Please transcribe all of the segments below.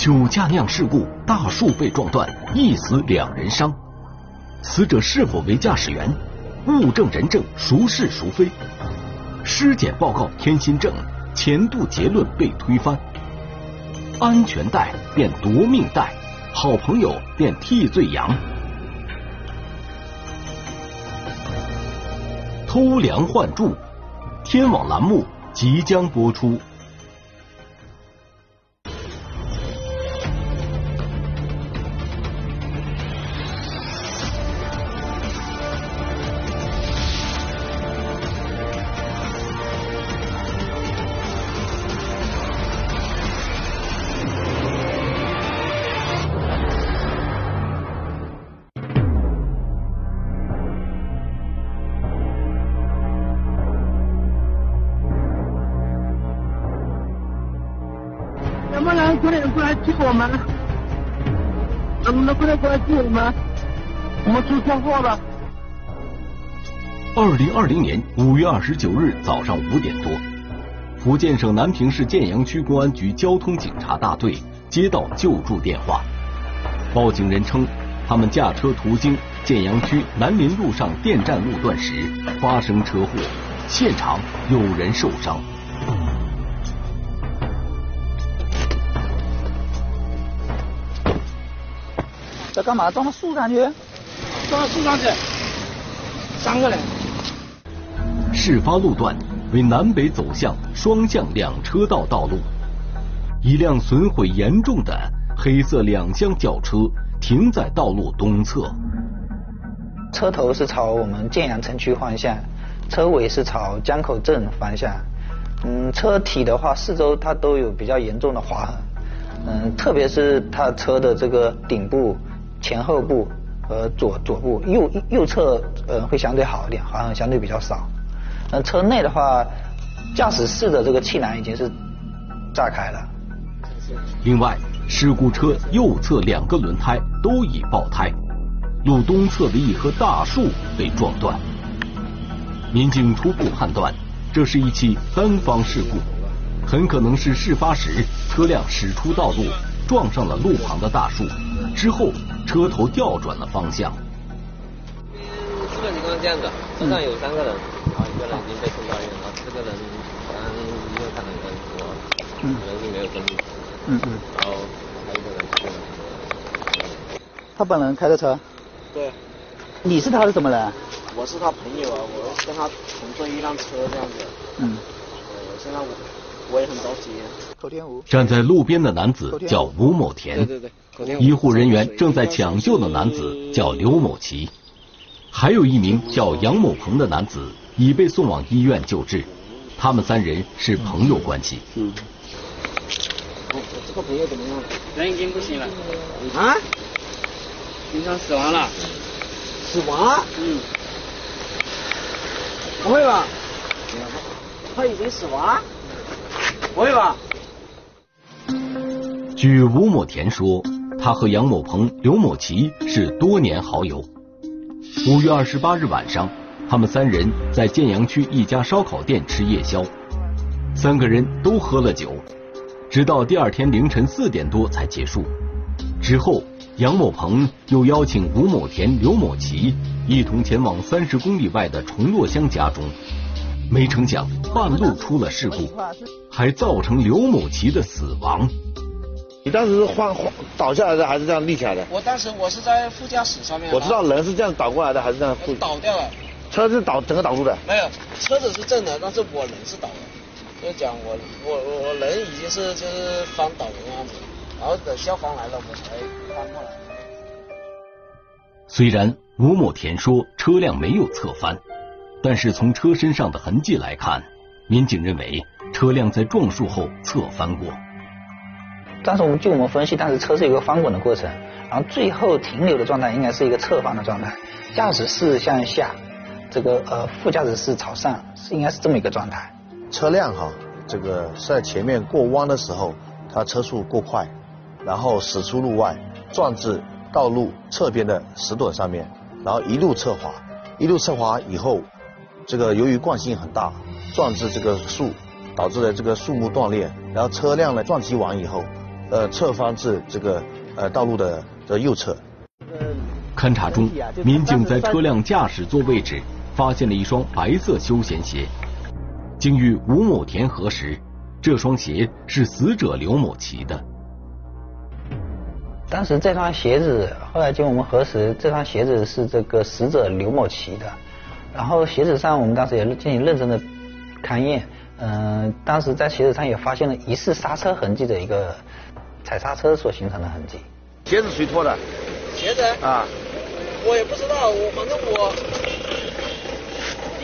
酒驾酿事故，大树被撞断，一死两人伤。死者是否为驾驶员？物证人证孰是孰非？尸检报告添新证，前度结论被推翻。安全带变夺命带，好朋友变替罪羊。偷梁换柱，天网栏目即将播出。过来救我们？能不能快点过来救我们？我们出车祸了。二零二零年五月二十九日早上五点多，福建省南平市建阳区公安局交通警察大队接到救助电话，报警人称，他们驾车途经建阳区南林路上电站路段时发生车祸，现场有人受伤。在干嘛？撞到树上去？撞到树上去，三个人。事发路段为南北走向双向两车道道路，一辆损毁严重的黑色两厢轿车停在道路东侧，车头是朝我们建阳城区方向，车尾是朝江口镇方向。嗯，车体的话，四周它都有比较严重的划痕。嗯，特别是它车的这个顶部。前后部和左左部右右侧呃会相对好一点，好像相对比较少。那车内的话，驾驶室的这个气囊已经是炸开了。另外，事故车右侧两个轮胎都已爆胎，路东侧的一棵大树被撞断。民警初步判断，这是一起单方事故，很可能是事发时车辆驶出道路。撞上了路旁的大树，之后车头调转了方向。基本情况是这样的，车上有三个人，然后一个人已经被送到医院了，这个人刚医院看了人说，人是没有生命。嗯嗯。然后还有一个人。他本人开的车？对。你是他的什么人？我是他朋友啊，我跟他同坐一辆车这样子。嗯。我现在我我也很着急。站在路边的男子叫吴某田，医护人员正在抢救的男子叫刘某奇，还有一名叫杨某鹏的男子已被送往医院救治，他们三人是朋友关系。嗯，这个朋友怎么样？人已经不行了。啊？已经死亡了。死亡？嗯。不会吧？他已经死亡？不会吧？据吴某田说，他和杨某鹏、刘某奇是多年好友。五月二十八日晚上，他们三人在建阳区一家烧烤店吃夜宵，三个人都喝了酒，直到第二天凌晨四点多才结束。之后，杨某鹏又邀请吴某田、刘某奇一同前往三十公里外的崇洛乡家中，没成想半路出了事故，还造成刘某奇的死亡。你当时是晃晃倒下来的，还是这样立起来的？我当时我是在副驾驶上面。我知道人是这样倒过来的，还是这样？倒掉了。车是倒整个倒住的？没有，车子是正的，但是我人是倒的。就讲我我我我人已经是就是翻倒的样子，然后等消防来了我才翻过来。虽然吴某田说车辆没有侧翻，但是从车身上的痕迹来看，民警认为车辆在撞树后侧翻过。当时我们据我们分析，当时车是一个翻滚的过程，然后最后停留的状态应该是一个侧翻的状态，驾驶室向下，这个呃副驾驶室朝上，是应该是这么一个状态。车辆哈，这个是在前面过弯的时候，它车速过快，然后驶出路外，撞至道路侧边的石墩上面，然后一路侧滑，一路侧滑以后，这个由于惯性很大，撞至这个树，导致了这个树木断裂，然后车辆呢撞击完以后。呃侧翻至这个呃道路的的右侧。勘查中，民警在车辆驾驶座位置发现了一双白色休闲鞋。经与吴某田核实，这双鞋是死者刘某奇的。当时这双鞋子，后来经我们核实，这双鞋子是这个死者刘某奇的。然后鞋子上，我们当时也进行认真的勘验，嗯，当时在鞋子上也发现了疑似刹车痕迹的一个踩刹车所形成的痕迹。鞋子谁脱的？鞋子啊，我也不知道，我反正我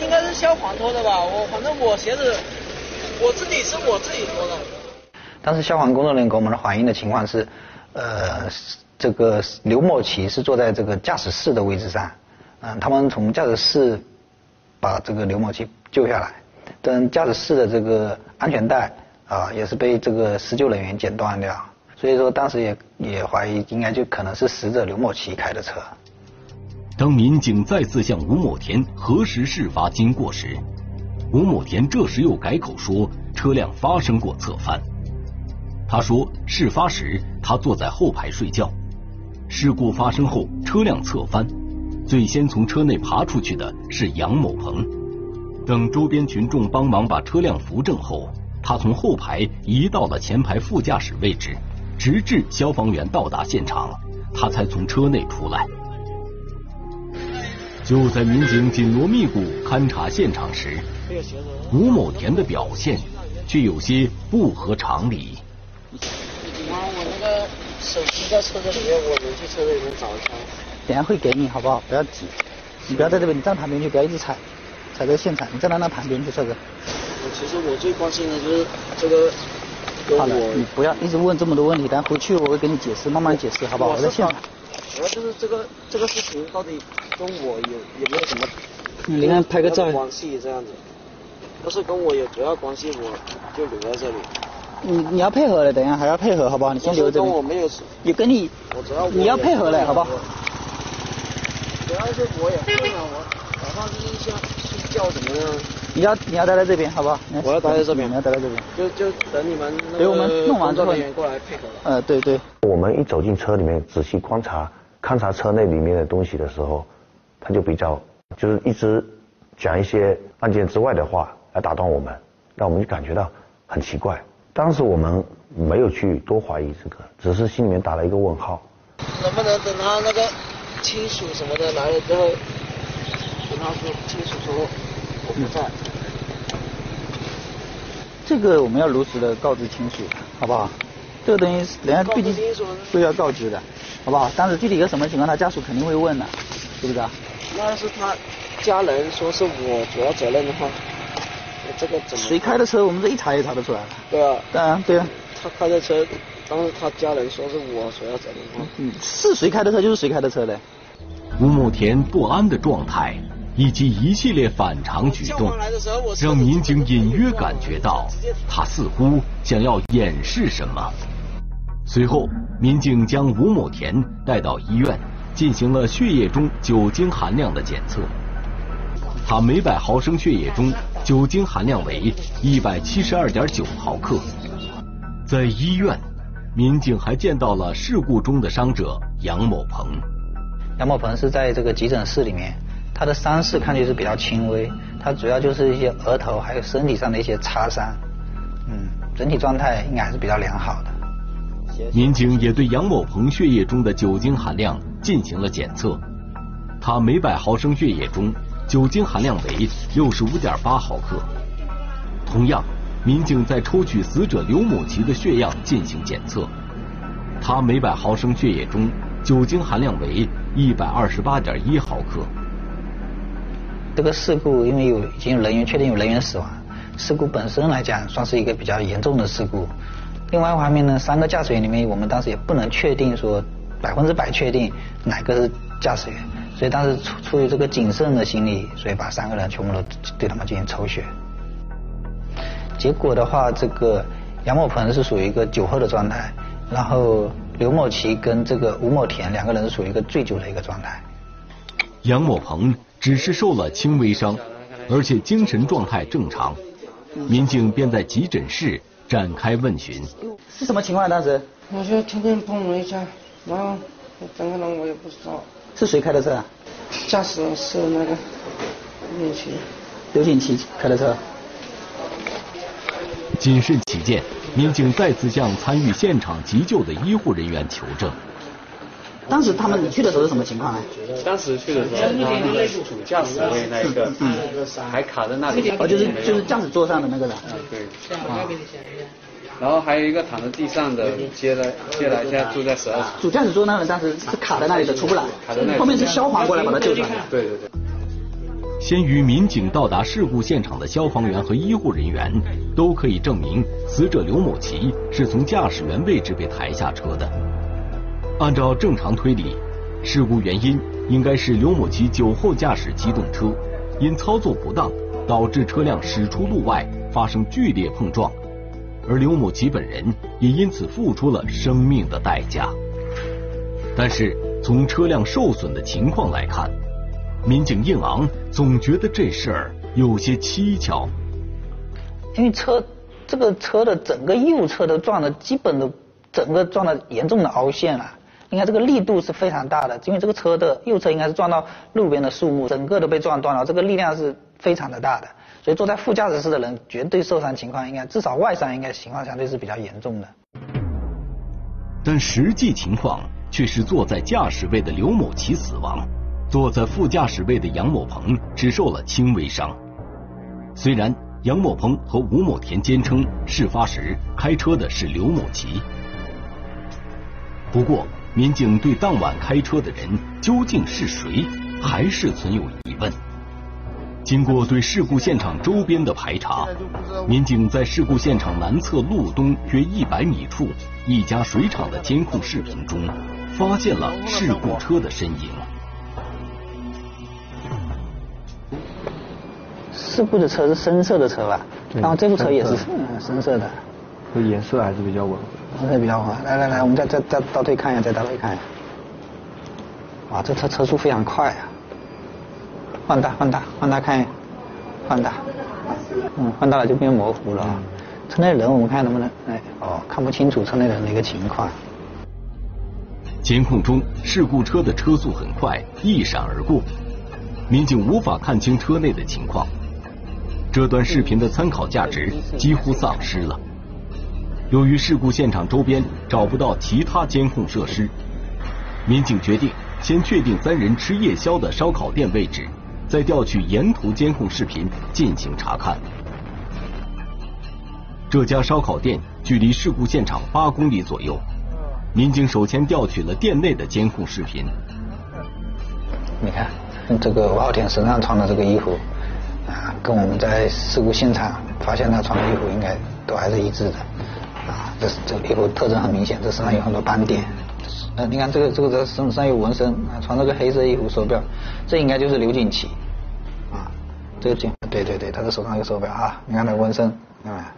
应该是消防脱的吧，我反正我鞋子我自己是我自己脱的。当时消防工作人员给我们的反映的情况是，呃，这个刘某奇是坐在这个驾驶室的位置上，嗯，他们从驾驶室把这个刘某奇救下来，但驾驶室的这个安全带啊也是被这个施救人员剪断掉。所以说，当时也也怀疑，应该就可能是死者刘某奇开的车。当民警再次向吴某田核实事发经过时，吴某田这时又改口说车辆发生过侧翻。他说，事发时他坐在后排睡觉，事故发生后车辆侧翻，最先从车内爬出去的是杨某鹏。等周边群众帮忙把车辆扶正后，他从后排移到了前排副驾驶位置。直至消防员到达现场，他才从车内出来。就在民警紧锣密鼓勘查现场时，吴某田的表现却有些不合常理。妈，我那个手机在车子里面，我能去车子里面找一下。等下会给你，好不好？不要急，你不要在这边，你站旁边去，不要一直踩，踩在现场，你站到那旁边去，帅哥。我其实我最关心的就是这个。好了，你不要一直问这么多问题，等回去我会给你解释，慢慢解释，好不好？我在现场。主要就是这个这个事情到底跟我有有没有什么？你看拍个照。关系这样子，要是跟我有主要关系，我就留在这里。你你要配合了，等一下还要配合，好不好？你先留着。跟我没有。有跟你。我主要。你要配合嘞，好不好？主要是我也困了，我早上就是想睡觉怎么样？你要你要待在这边，好不好？我要待在这边，你要待在这边。就就等你们给我们弄完之后，过来配合。呃，对对。我们一走进车里面，仔细观察、勘察车内里面的东西的时候，他就比较就是一直讲一些案件之外的话来打断我们，让我们就感觉到很奇怪。当时我们没有去多怀疑这个，只是心里面打了一个问号。能不能等他那个亲属什么的来了之后，跟他说亲属说。我不在。这个我们要如实的告知亲属，好不好？这个东西人家毕竟都要告知的，好不好？但是具体一个什么情况，他家属肯定会问的，是不是啊？那要是他家人说是我主要责任的话，这个怎么？谁开的车？我们这一查也查得出来。对啊。当然，对啊。他开的车，当时他家人说是我所要责任的。嗯，是谁开的车就是谁开的车的。吴某田不安的状态。以及一系列反常举动，让民警隐约感觉到他似乎想要掩饰什么。随后，民警将吴某田带到医院，进行了血液中酒精含量的检测。他每百毫升血液中酒精含量为一百七十二点九毫克。在医院，民警还见到了事故中的伤者杨某鹏。杨某鹏是在这个急诊室里面。他的伤势看去是比较轻微，他主要就是一些额头还有身体上的一些擦伤，嗯，整体状态应该还是比较良好的。民警也对杨某鹏血液中的酒精含量进行了检测，他每百毫升血液中酒精含量为六十五点八毫克。同样，民警在抽取死者刘某奇的血样进行检测，他每百毫升血液中酒精含量为一百二十八点一毫克。这个事故因为有已经有人员确定有人员死亡，事故本身来讲算是一个比较严重的事故。另外一方面呢，三个驾驶员里面，我们当时也不能确定说百分之百确定哪个是驾驶员，所以当时出出于这个谨慎的心理，所以把三个人全部都对他们进行抽血。结果的话，这个杨某鹏是属于一个酒后的状态，然后刘某奇跟这个吴某田两个人是属于一个醉酒的一个状态。杨某鹏。只是受了轻微伤，而且精神状态正常，民警便在急诊室展开问询。是什么情况？当时我就天天碰了一下，然后整个人我也不知道。是谁开的车啊？驾驶是那个刘景奇。刘景奇开的车。谨慎起见，民警再次向参与现场急救的医护人员求证。当时他们你去的时候是什么情况呢？当时去的时候，他那个主驾驶位那一个，嗯，还卡在那里。哦，就是就是驾驶座上的那个人。嗯，对。啊。然后还有一个躺在地上的，接来接来，现在住在十二。主驾驶座那个人当时是卡在那里的，出不来。卡在那里。后面是消防过来把他救出来。对对对。先于民警到达事故现场的消防员和医护人员都可以证明，死者刘某奇是从驾驶员位置被抬下车的。按照正常推理，事故原因应该是刘某奇酒后驾驶机动车，因操作不当导致车辆驶出路外，发生剧烈碰撞，而刘某奇本人也因此付出了生命的代价。但是从车辆受损的情况来看，民警应昂总觉得这事儿有些蹊跷，因为车这个车的整个右侧都撞的，基本都整个撞的严重的凹陷了。应该这个力度是非常大的，因为这个车的右侧应该是撞到路边的树木，整个都被撞断了，这个力量是非常的大的，所以坐在副驾驶室的人绝对受伤情况应该至少外伤应该情况相对是比较严重的。但实际情况却是坐在驾驶位的刘某奇死亡，坐在副驾驶位的杨某鹏只受了轻微伤。虽然杨某鹏和吴某田坚称事发时开车的是刘某奇，不过。民警对当晚开车的人究竟是谁，还是存有疑问。经过对事故现场周边的排查，民警在事故现场南侧路东约一百米处一家水厂的监控视频中，发现了事故车的身影。事故的车是深色的车吧？然后这部车也是深色的。这颜色还是比较稳。颜色比较稳。来来来，我们再再再倒退看一下，再倒退看一下。哇，这车车速非常快啊！放大放大放大看，放大。嗯，放大了就变模糊了。车内人我们看能不能？哎，哦，看不清楚车内人的一个情况。监控中事故车的车速很快，一闪而过，民警无法看清车内的情况。这段视频的参考价值几乎丧失了。由于事故现场周边找不到其他监控设施，民警决定先确定三人吃夜宵的烧烤店位置，再调取沿途监控视频进行查看。这家烧烤店距离事故现场八公里左右，民警首先调取了店内的监控视频。你看，这个吴浩天身上穿的这个衣服，跟我们在事故现场发现他穿的衣服应该都还是一致的啊。这这衣服特征很明显，这身上有很多斑点。呃，你看这个这个这身上有纹身，穿这个黑色衣服，手表，这应该就是刘锦琦。啊，这个锦，对对对，他的手上有手表啊，你看那纹身，啊。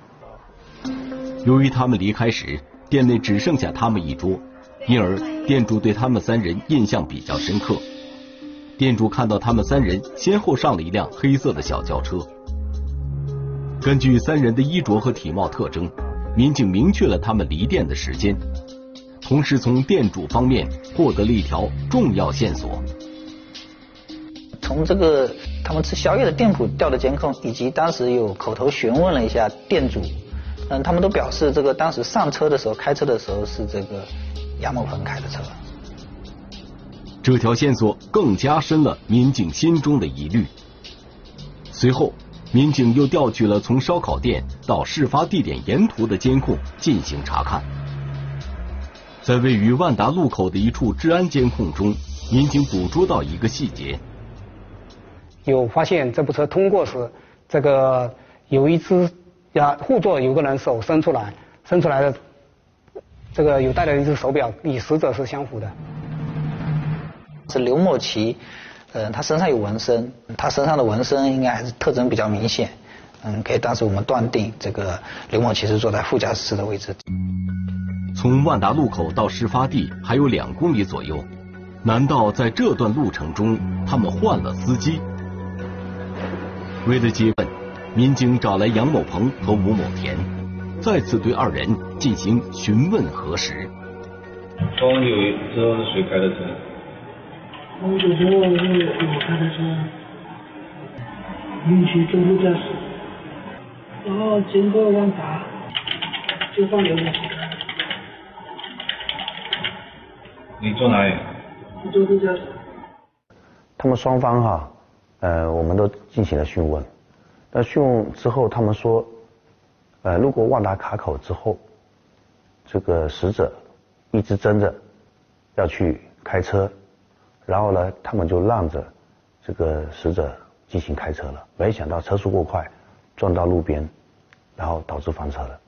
由于他们离开时店内只剩下他们一桌，因而店主对他们三人印象比较深刻。店主看到他们三人先后上了一辆黑色的小轿车。根据三人的衣着和体貌特征。民警明确了他们离店的时间，同时从店主方面获得了一条重要线索。从这个他们吃宵夜的店铺调的监控，以及当时有口头询问了一下店主，嗯，他们都表示这个当时上车的时候开车的时候是这个杨某鹏开的车。这条线索更加深了民警心中的疑虑。随后。民警又调取了从烧烤店到事发地点沿途的监控进行查看，在位于万达路口的一处治安监控中，民警捕捉到一个细节：有发现这部车通过时，这个有一只呀后座有个人手伸出来，伸出来的这个有戴了一只手表，与死者是相符的。是刘某奇。嗯，他身上有纹身，他身上的纹身应该还是特征比较明显。嗯，可以当时我们断定这个刘某奇是坐在副驾驶室的位置。从万达路口到事发地还有两公里左右，难道在这段路程中他们换了司机？为了接问，民警找来杨某鹏和吴某田，再次对二人进行询问核实。封酒之后是谁开的车？封酒之后是我开的车，允许中途驾驶，然后经过万达，就放刘某奇开。你坐哪里？我中途驾驶。他们双方哈，呃，我们都进行了讯问。那讯问之后，他们说，呃，路过万达卡口之后，这个死者一直争着要去开车，然后呢，他们就让着这个死者进行开车了。没想到车速过快，撞到路边，然后导致翻车了。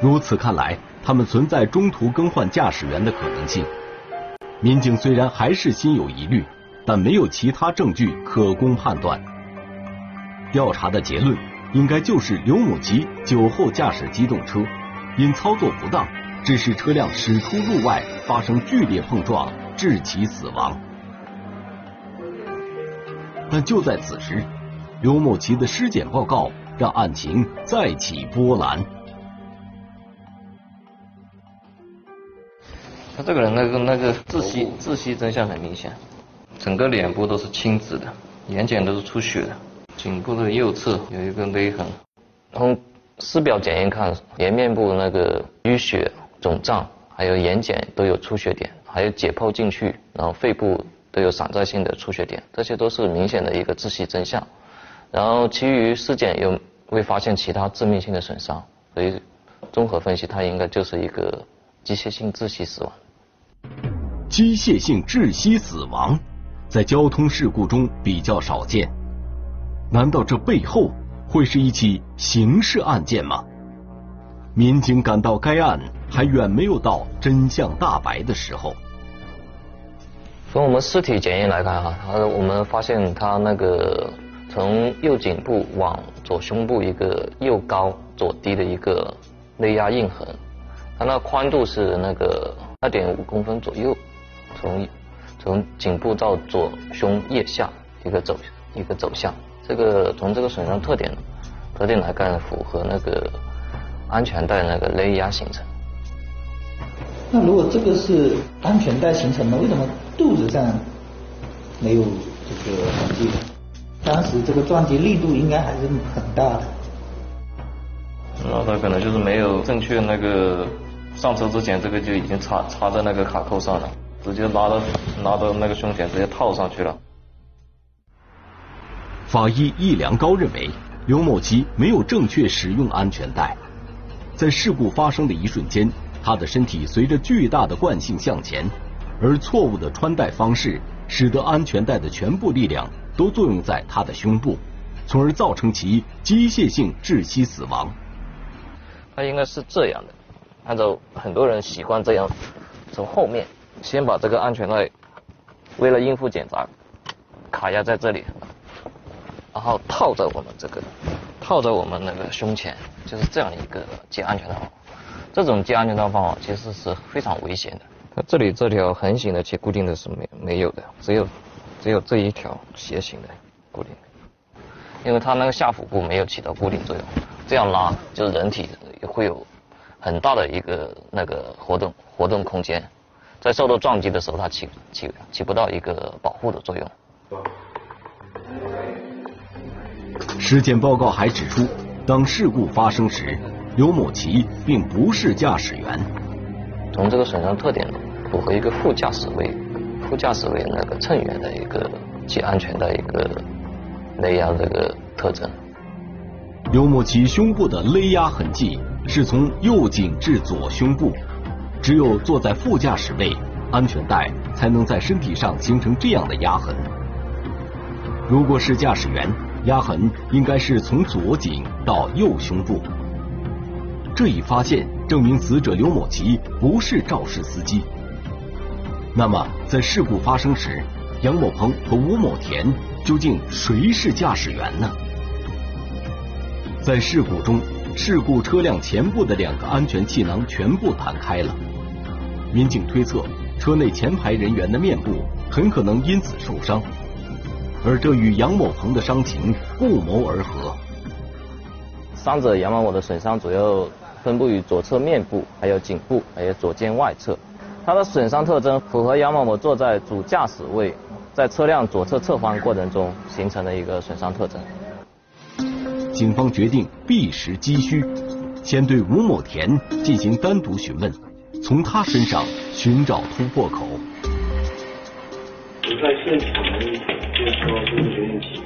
如此看来，他们存在中途更换驾驶员的可能性。民警虽然还是心有疑虑，但没有其他证据可供判断。调查的结论应该就是刘某吉酒后驾驶机动车，因操作不当，致使车辆驶出路外，发生剧烈碰撞，致其死亡。但就在此时，刘某奇的尸检报告让案情再起波澜。他这个人那个那个窒息窒息真相很明显，整个脸部都是青紫的，眼睑都是出血的，颈部的右侧有一个勒痕。从尸表检验看，连面部那个淤血肿胀，还有眼睑都有出血点，还有解剖进去，然后肺部都有散在性的出血点，这些都是明显的一个窒息真相。然后其余尸检又未发现其他致命性的损伤，所以综合分析，他应该就是一个机械性窒息死亡。机械性窒息死亡，在交通事故中比较少见。难道这背后会是一起刑事案件吗？民警感到该案还远没有到真相大白的时候。从我们尸体检验来看，哈，他我们发现他那个从右颈部往左胸部一个右高左低的一个内压印痕，它那宽度是那个。二点五公分左右，从从颈部到左胸腋下一个走一个走向，这个从这个损伤特点特点来看，符合那个安全带那个勒压形成。那如果这个是安全带形成的，为什么肚子上没有这个痕迹？当时这个撞击力度应该还是很大的。那他可能就是没有正确那个。上车之前，这个就已经插插在那个卡扣上了，直接拉到拉到那个胸前，直接套上去了。法医易良高认为，刘某奇没有正确使用安全带，在事故发生的一瞬间，他的身体随着巨大的惯性向前，而错误的穿戴方式，使得安全带的全部力量都作用在他的胸部，从而造成其机械性窒息死亡。他应该是这样的。按照很多人习惯这样，从后面先把这个安全带，为了应付检查，卡压在这里，然后套在我们这个，套在我们那个胸前，就是这样一个系安全带。这种系安全带方法其实是非常危险的。它这里这条横行的且固定的是没没有的，只有只有这一条斜行的固定，因为它那个下腹部没有起到固定作用，这样拉就是人体会有。很大的一个那个活动活动空间，在受到撞击的时候，它起起起不到一个保护的作用。尸检报告还指出，当事故发生时，刘某奇并不是驾驶员。从这个损伤特点，符合一个副驾驶位，副驾驶位那个乘员的一个系安全的一个勒压这个特征。刘某奇胸部的勒压痕迹。是从右颈至左胸部，只有坐在副驾驶位，安全带才能在身体上形成这样的压痕。如果是驾驶员，压痕应该是从左颈到右胸部。这一发现证明死者刘某奇不是肇事司机。那么，在事故发生时，杨某鹏和吴某田究竟谁是驾驶员呢？在事故中。事故车辆前部的两个安全气囊全部弹开了，民警推测车内前排人员的面部很可能因此受伤，而这与杨某鹏的伤情不谋而合。伤者杨某某的损伤主要分布于左侧面部、还有颈部、还有左肩外侧。他的损伤特征符合杨某某坐在主驾驶位，在车辆左侧侧翻过程中形成的一个损伤特征。警方决定避实击虚，先对吴某田进行单独询问，从他身上寻找突破口。你在现场就说这个刘某奇，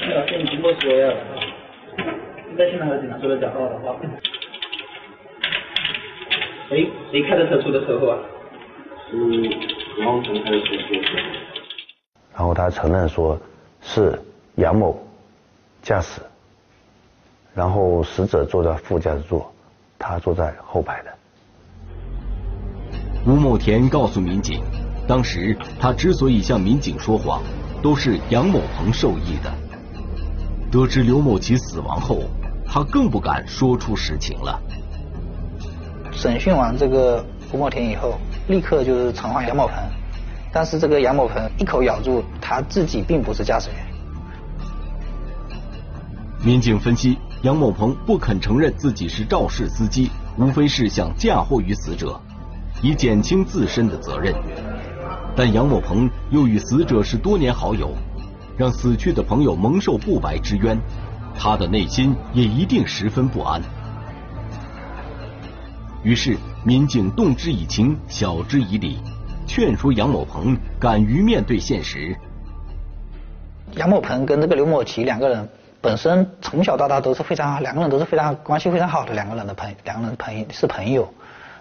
没有跟你经过说呀，在现场和警察说的假话的话。谁谁开的车出的车祸啊？是王成开的车出的车祸。然后他承认说是杨某驾驶，然后死者坐在副驾驶座，他坐在后排的。吴某田告诉民警，当时他之所以向民警说谎，都是杨某鹏授意的。得知刘某奇死亡后，他更不敢说出实情了。审讯完这个胡某田以后，立刻就是传唤杨某鹏，但是这个杨某鹏一口咬住他自己并不是驾驶员。民警分析，杨某鹏不肯承认自己是肇事司机，无非是想嫁祸于死者，以减轻自身的责任。但杨某鹏又与死者是多年好友，让死去的朋友蒙受不白之冤，他的内心也一定十分不安。于是，民警动之以情，晓之以理，劝说杨某鹏敢于面对现实。杨某鹏跟这个刘某奇两个人本身从小到大都是非常好，两个人都是非常关系非常好的两个人的朋，两个人朋友是朋友。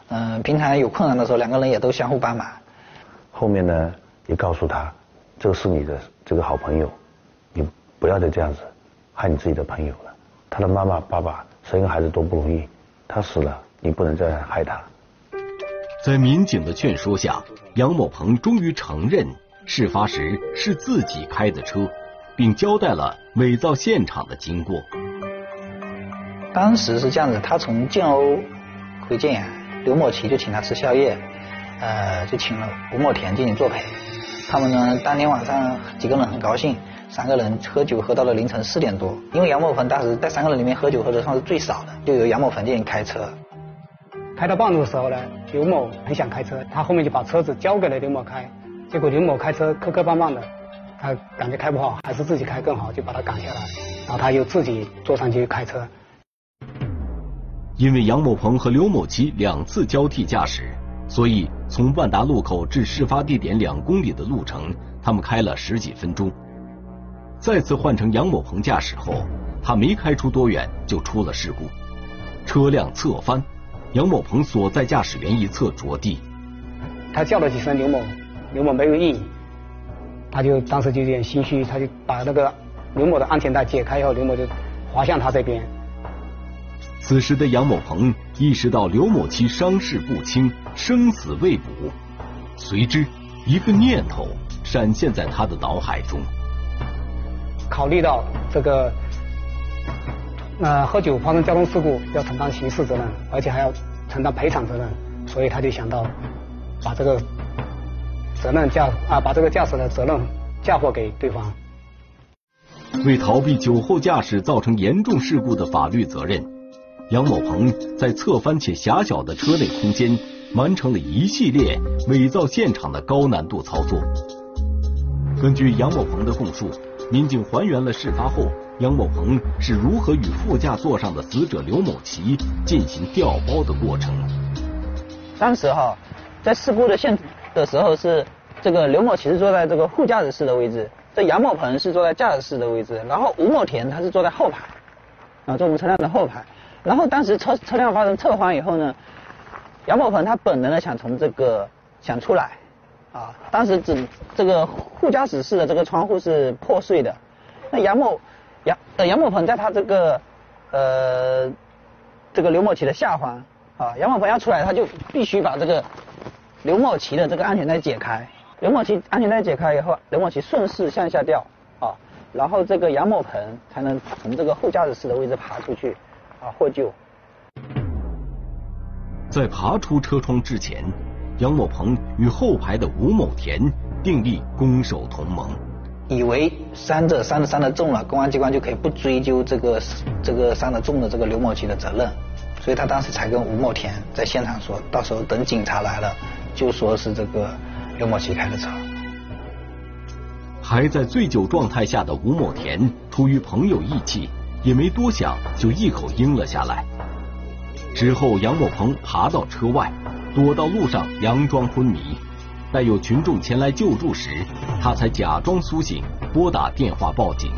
嗯，平常有困难的时候，两个人也都相互帮忙。后面呢，也告诉他，这个是你的这个好朋友，你不要再这样子害你自己的朋友了。他的妈妈、爸爸生一个孩子多不容易，他死了。你不能再害他。在民警的劝说下，杨某鹏终于承认事发时是自己开的车，并交代了伪造现场的经过。当时是这样子，他从建瓯回建阳，刘某奇就请他吃宵夜，呃，就请了吴某田进行作陪。他们呢，当天晚上几个人很高兴，三个人喝酒喝到了凌晨四点多。因为杨某鹏当时在三个人里面喝酒喝的算是最少的，就由杨某鹏进行开车。开到半路的时候呢，刘某很想开车，他后面就把车子交给了刘某开，结果刘某开车磕磕绊绊的，他感觉开不好，还是自己开更好，就把他赶下来，然后他又自己坐上去开车。因为杨某鹏和刘某奇两次交替驾驶，所以从万达路口至事发地点两公里的路程，他们开了十几分钟。再次换成杨某鹏驾驶后，他没开出多远就出了事故，车辆侧翻。杨某鹏所在驾驶员一侧着地，他叫了几声刘某，刘某没有应，他就当时就有点心虚，他就把那个刘某的安全带解开以后，刘某就滑向他这边。此时的杨某鹏意识到刘某其伤势不轻，生死未卜，随之一个念头闪现在他的脑海中。考虑到这个。呃喝酒发生交通事故要承担刑事责任，而且还要承担赔偿责任，所以他就想到把这个责任驾啊把这个驾驶的责任嫁祸给对方。为逃避酒后驾驶造成严重事故的法律责任，杨某鹏在侧翻且狭小的车内空间完成了一系列伪造现场的高难度操作。根据杨某鹏的供述，民警还原了事发后。杨某鹏是如何与副驾座上的死者刘某奇进行调包的过程？当时哈，在事故的现的时候是这个刘某奇是坐在这个副驾驶室的位置，这杨某鹏是坐在驾驶室的位置，然后吴某田他是坐在后排，啊，坐我们车辆的后排。然后当时车车辆发生侧翻以后呢，杨某鹏他本能的想从这个想出来，啊，当时只这个副驾驶室的这个窗户是破碎的，那杨某。杨呃杨某鹏在他这个呃这个刘某奇的下方啊，杨某鹏要出来，他就必须把这个刘某奇的这个安全带解开。刘某奇安全带解开以后，刘某奇顺势向下掉啊，然后这个杨某鹏才能从这个后驾驶室的位置爬出去啊获救。在爬出车窗之前，杨某鹏与后排的吴某田订立攻守同盟。以为伤者伤的伤的重了，公安机关就可以不追究这个这个伤的重的这个刘某奇的责任，所以他当时才跟吴某田在现场说，到时候等警察来了，就说是这个刘某奇开的车。还在醉酒状态下的吴某田，出于朋友义气，也没多想，就一口应了下来。之后，杨某鹏爬到车外，躲到路上，佯装昏迷。待有群众前来救助时，他才假装苏醒，拨打电话报警。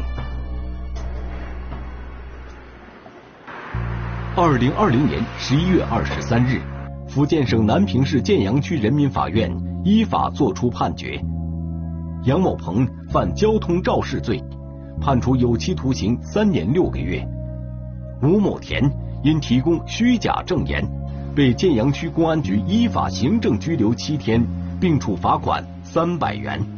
二零二零年十一月二十三日，福建省南平市建阳区人民法院依法作出判决：杨某鹏犯交通肇事罪，判处有期徒刑三年六个月；吴某田因提供虚假证言，被建阳区公安局依法行政拘留七天。并处罚款三百元。